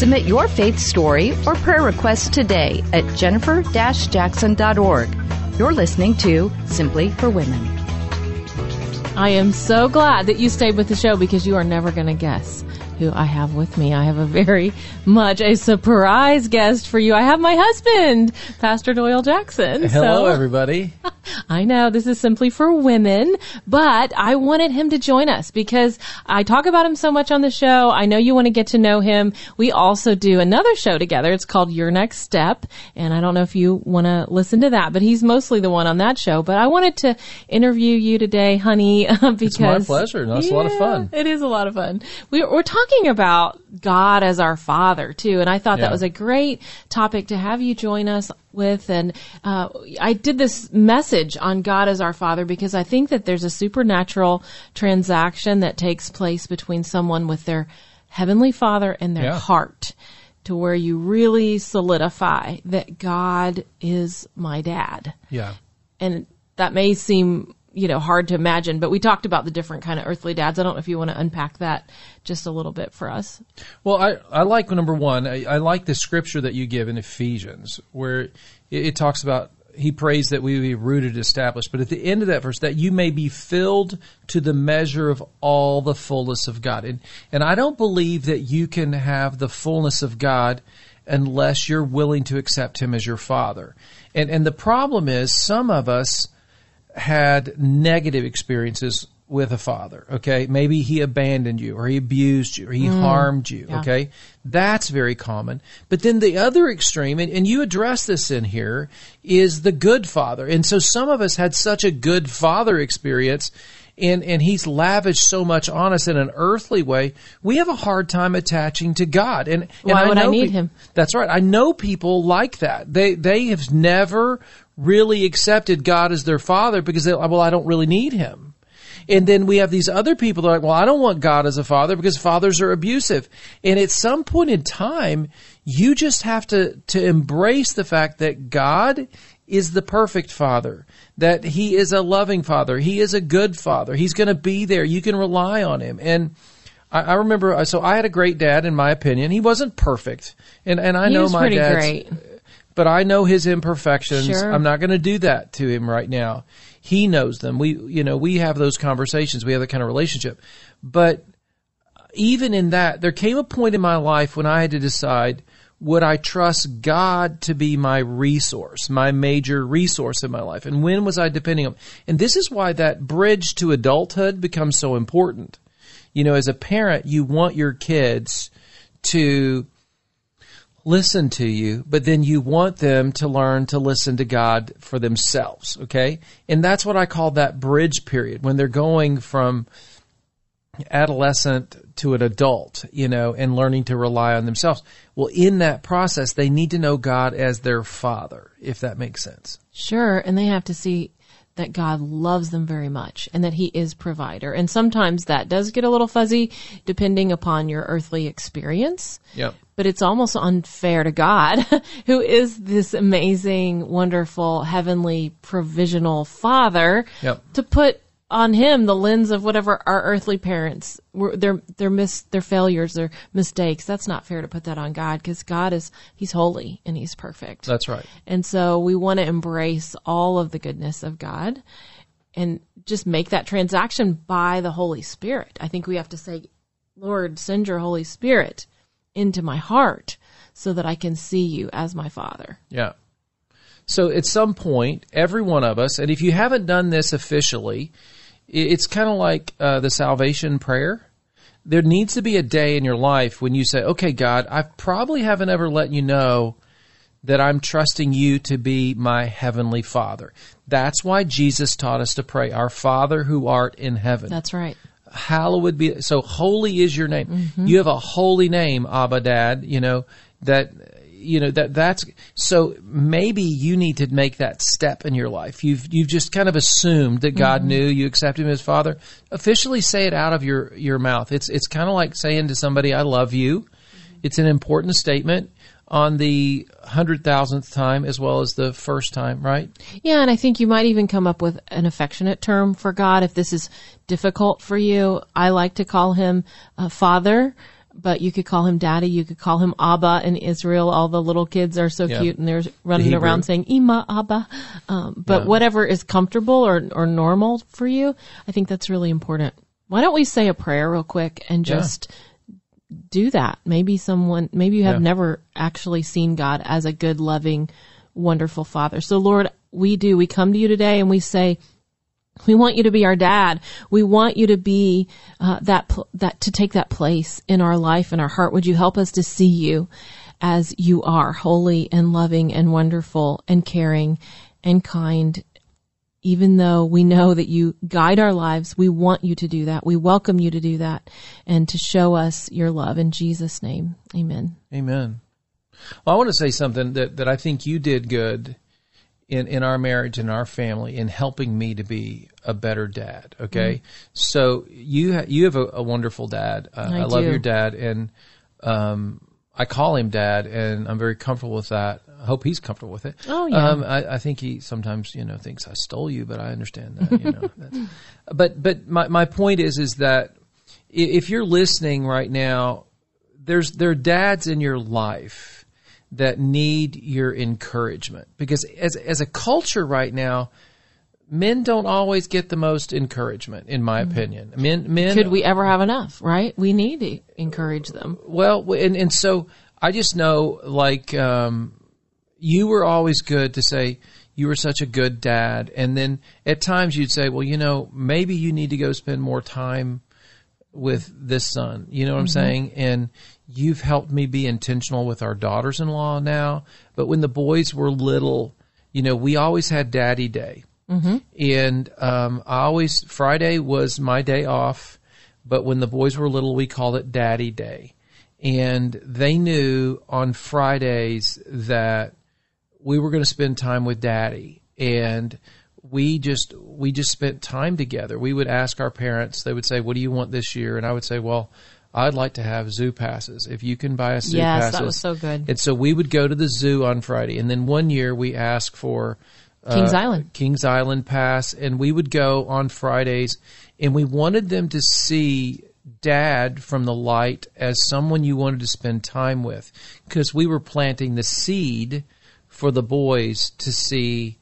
Submit your faith story or prayer request today at jennifer-jackson.org. You're listening to Simply for Women. I am so glad that you stayed with the show because you are never going to guess who I have with me. I have a very much a surprise guest for you. I have my husband, Pastor Doyle Jackson. Hello, So- everybody. I know this is simply for women, but I wanted him to join us because I talk about him so much on the show. I know you want to get to know him. We also do another show together. It's called Your Next Step. And I don't know if you want to listen to that, but he's mostly the one on that show. But I wanted to interview you today, honey, because It's my pleasure. No, it's a lot of fun. It is a lot of fun. We, we're talking about God as our Father too, and I thought that was a great topic to have you join us with. And uh, I did this message on God as our Father because I think that there's a supernatural transaction that takes place between someone with their heavenly Father and their Yeah. heart. To where you really solidify that God is my dad Yeah. and that may seem you know hard to imagine but we talked about the different kind of earthly dads i don't know if you want to unpack that just a little bit for us Well, I, I like number one, I, I like the scripture that you give in Ephesians where it, it talks about he prays that we be rooted, established. But at the end of that verse, that you may be filled to the measure of all the fullness of God. And, and I don't believe that you can have the fullness of God unless you're willing to accept him as your father. And, and the problem is some of us, had negative experiences with a father, okay? Maybe he abandoned you or he abused you or he mm, harmed you, yeah. okay? That's very common. But then the other extreme, and, and you address this in here, is the good father. And so some of us had such a good father experience and, and he's lavished so much on us in an earthly way, we have a hard time attaching to God. And, and Why would I know need pe- him? that's right. I know people like that. They they have never really accepted God as their father because they well, I don't really need him. And then we have these other people that are like, well, I don't want God as a father because fathers are abusive. And at some point in time, you just have to to embrace the fact that God is the perfect father, that he is a loving father, he is a good father, he's going to be there. You can rely on him. And I, I remember, uh, so I had a great dad, in my opinion. He wasn't perfect, and and I he know my dad, great but I know his imperfections. Sure. I'm not going to do that to him right now. He knows them. We, you know, we have those conversations. We have that kind of relationship. But even in that, there came a point in my life when I had to decide, would I trust God to be my resource, my major resource in my life? And when was I depending on? And this is why that bridge to adulthood becomes so important. You know, as a parent, you want your kids to listen to you, but then you want them to learn to listen to God for themselves, okay? And that's what I call that bridge period when they're going from adolescent to an adult, you know, and learning to rely on themselves. Well, in that process, they need to know God as their father, if that makes sense. Sure, and they have to see that God loves them very much and that he is provider. And sometimes that does get a little fuzzy depending upon your earthly experience. Yep. But it's almost unfair to God, who is this amazing, wonderful, heavenly, provisional father, Yep. to put on him the lens of whatever our earthly parents were their their mis their failures, their mistakes. That's not fair to put that on God because God is he's holy and he's perfect. That's right. And so we want to embrace all of the goodness of God and just make that transaction by the Holy Spirit. I think we have to say, Lord, send your Holy Spirit into my heart so that I can see you as my Father. Yeah. So at some point, every one of us, and if you haven't done this officially, it's kind of like uh, the salvation prayer. There needs to be a day in your life when you say, okay, God, I probably haven't ever let you know that I'm trusting you to be my heavenly father. That's why Jesus taught us to pray, our Father who art in heaven. That's right. hallowed be so holy is your name Mm-hmm. you have a holy name abba dad you know that you know that that's so maybe you need to make that step in your life. You've you've just kind of assumed that god knew you accepted him as father. Officially say it out of your your mouth. It's it's kind of like saying to somebody i love you. It's an important statement on the hundred thousandth time as well as the first time right? Yeah, and I think you might even come up with an affectionate term for God if this is difficult for you. I like to call him uh, Father, but you could call him Daddy. You could call him Abba in Israel. All the little kids are so Yeah. cute and they're running Hebrew. around saying Ima Abba. Um, but Yeah. whatever is comfortable or or normal for you, I think that's really important. Why don't we say a prayer real quick and Yeah. just do that? Maybe someone, maybe you have Yeah. never actually seen God as a good, loving, wonderful father. So Lord, we do, we come to you today and we say, we want you to be our dad. We want you to be uh, that pl- that to take that place in our life and our heart. Would you help us to see you as you are, holy and loving and wonderful and caring and kind? Even though we know that you guide our lives, we want you to do that. We welcome you to do that and to show us your love in Jesus' name. Amen. Amen. Well, I want to say something that, that I think you did good in, in our marriage and our family in helping me to be a better dad. Okay. Mm-hmm. So you, ha- you have a, a wonderful dad. Uh, I I, love your dad and, um, I call him dad and I'm very comfortable with that. I hope he's comfortable with it. Oh, yeah. Um, I, I think he sometimes, you know, thinks I stole you, but I understand that, you know, that's, but, but my, my point is, is that if you're listening right now, there's there are dads in your life that need your encouragement because as as a culture right now, men don't always get the most encouragement, in my opinion. Men men Mm-hmm. Could we ever have enough, right? We need to encourage them. well, and and so I just know like um, you were always good to say you were such a good dad, and then at times you'd say, well, you know, maybe you need to go spend more time with this son. You know what I'm saying? And you've helped me be intentional with our daughters-in-law now. But when the boys were little, you know, we always had Daddy Day, mm-hmm. and um, I always Friday was my day off. But when the boys were little, we called it Daddy Day, and they knew on Fridays that we were going to spend time with Daddy, and we just we just spent time together. We would ask our parents. They would say, "What do you want this year?" And I would say, "Well." I'd like to have zoo passes. If you can buy us zoo Yes, passes, that was so good. and so we would go to the zoo on Friday, and then one year we asked for uh, Kings Island. Kings Island pass, and we would go on Fridays, and we wanted them to see Dad from the light as someone you wanted to spend time with, because we were planting the seed for the boys to see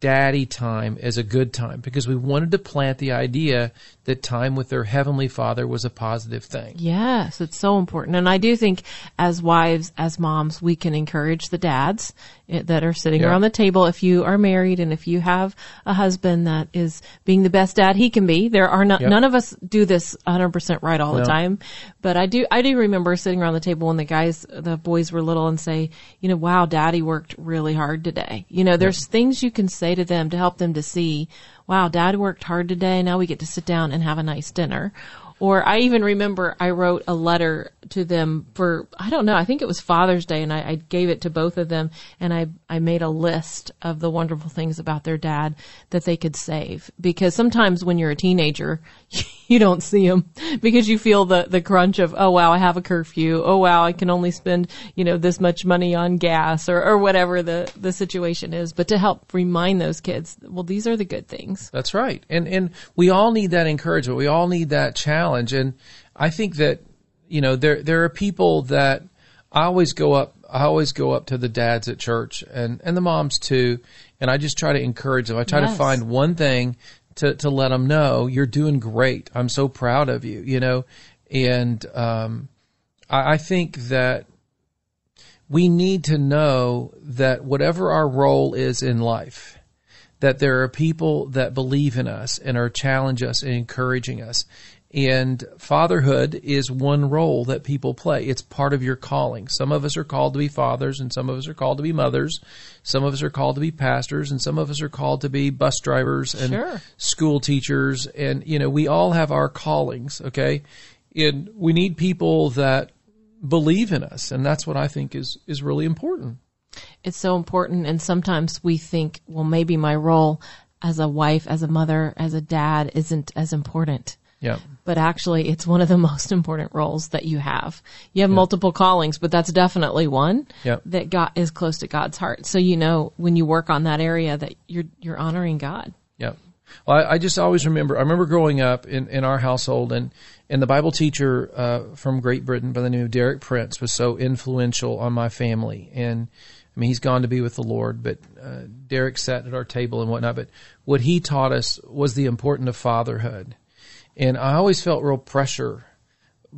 daddy time as a good time because we wanted to plant the idea that time with their heavenly father was a positive thing. Yes, it's so important. And I do think as wives, as moms, we can encourage the dads that are sitting Yeah. around the table. If you are married and if you have a husband that is being the best dad he can be, there are no, Yep. none of us do this 100% right all the time. But I do, I do remember sitting around the table when the guys, the boys were little and say, you know, wow, daddy worked really hard today. You know, there's things you can say to them to help them to see, wow, dad worked hard today. Now we get to sit down and have a nice dinner. Or I even remember I wrote a letter to them for, I don't know, I think it was Father's Day and I, I gave it to both of them and I, I made a list of the wonderful things about their dad that they could save. Because sometimes when you're a teenager, you don't see them because you feel the, the crunch of, oh wow, I have a curfew. Oh wow, I can only spend, you know, this much money on gas or, or whatever the, the situation is. But to help remind those kids, well, these are the good things. That's right. And and we all need that encouragement. We all need that challenge. And I think that you know there there are people that I always go up I always go up to the dads at church and and the moms too and I just try to encourage them. I try to find one thing to to let them know you're doing great. I'm so proud of you, you know. And um I, I think that we need to know that whatever our role is in life, that there are people that believe in us and are challenging us and encouraging us. And fatherhood is one role that people play. It's part of your calling. Some of us are called to be fathers and some of us are called to be mothers. Some of us are called to be pastors and some of us are called to be bus drivers and Sure. school teachers. And, you know, we all have our callings, okay? And we need people that believe in us. And that's what I think is, is really important. It's so important. And sometimes we think, well, maybe my role as a wife, as a mother, as a dad isn't as important. Yeah. But actually, it's one of the most important roles that you have. You have multiple callings, but that's definitely one Yep. that God is close to God's heart. So you know when you work on that area that you're you're honoring God. Yeah. Well, I, I just always remember. I remember growing up in, in our household, and and the Bible teacher uh, from Great Britain by the name of Derek Prince was so influential on my family. And I mean, he's gone to be with the Lord, but uh, Derek sat at our table and whatnot. But what he taught us was the importance of fatherhood, and I always felt real pressure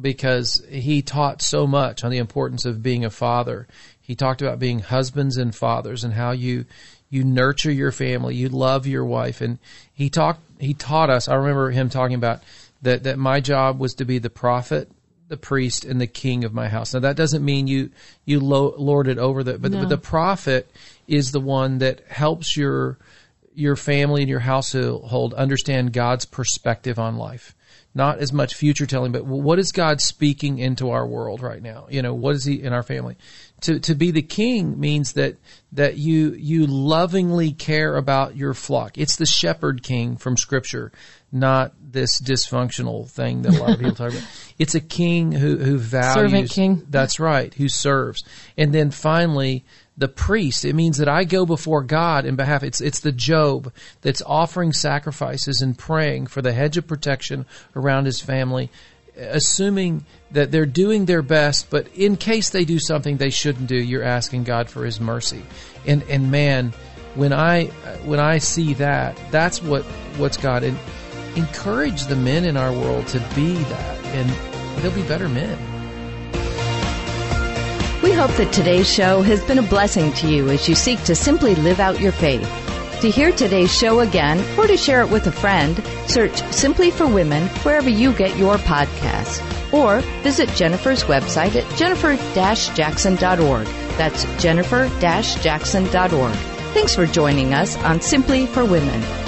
because he taught so much on the importance of being a father. He talked about being husbands and fathers and how you you nurture your family, you love your wife, and he talked he taught us. I remember him talking about that that my job was to be the prophet, the priest, and the king of my house. Now that doesn't mean you you lo- lord it over the, but, No. but the prophet is the one that helps your your family and your household understand God's perspective on life. Not as much future telling, but what is God speaking into our world right now? You know, what is He in our family? To to be the king means that that you you lovingly care about your flock. It's the shepherd king from Scripture, not this dysfunctional thing that a lot of people talk about. It's a king who who values Servant king. that's right, who serves. And then finally, the priest, it means that I go before God in behalf. It's, it's the Job that's offering sacrifices and praying for the hedge of protection around his family, assuming that they're doing their best, but in case they do something they shouldn't do, you're asking God for his mercy. And, and man, when I, when I see that, that's what, what's God. And encourage the men in our world to be that and they'll be better men. We hope that today's show has been a blessing to you as you seek to simply live out your faith. To hear today's show again or to share it with a friend, search Simply for Women wherever you get your podcasts. Or visit Jennifer's website at jennifer-jackson.org. That's jennifer-jackson.org. Thanks for joining us on Simply for Women.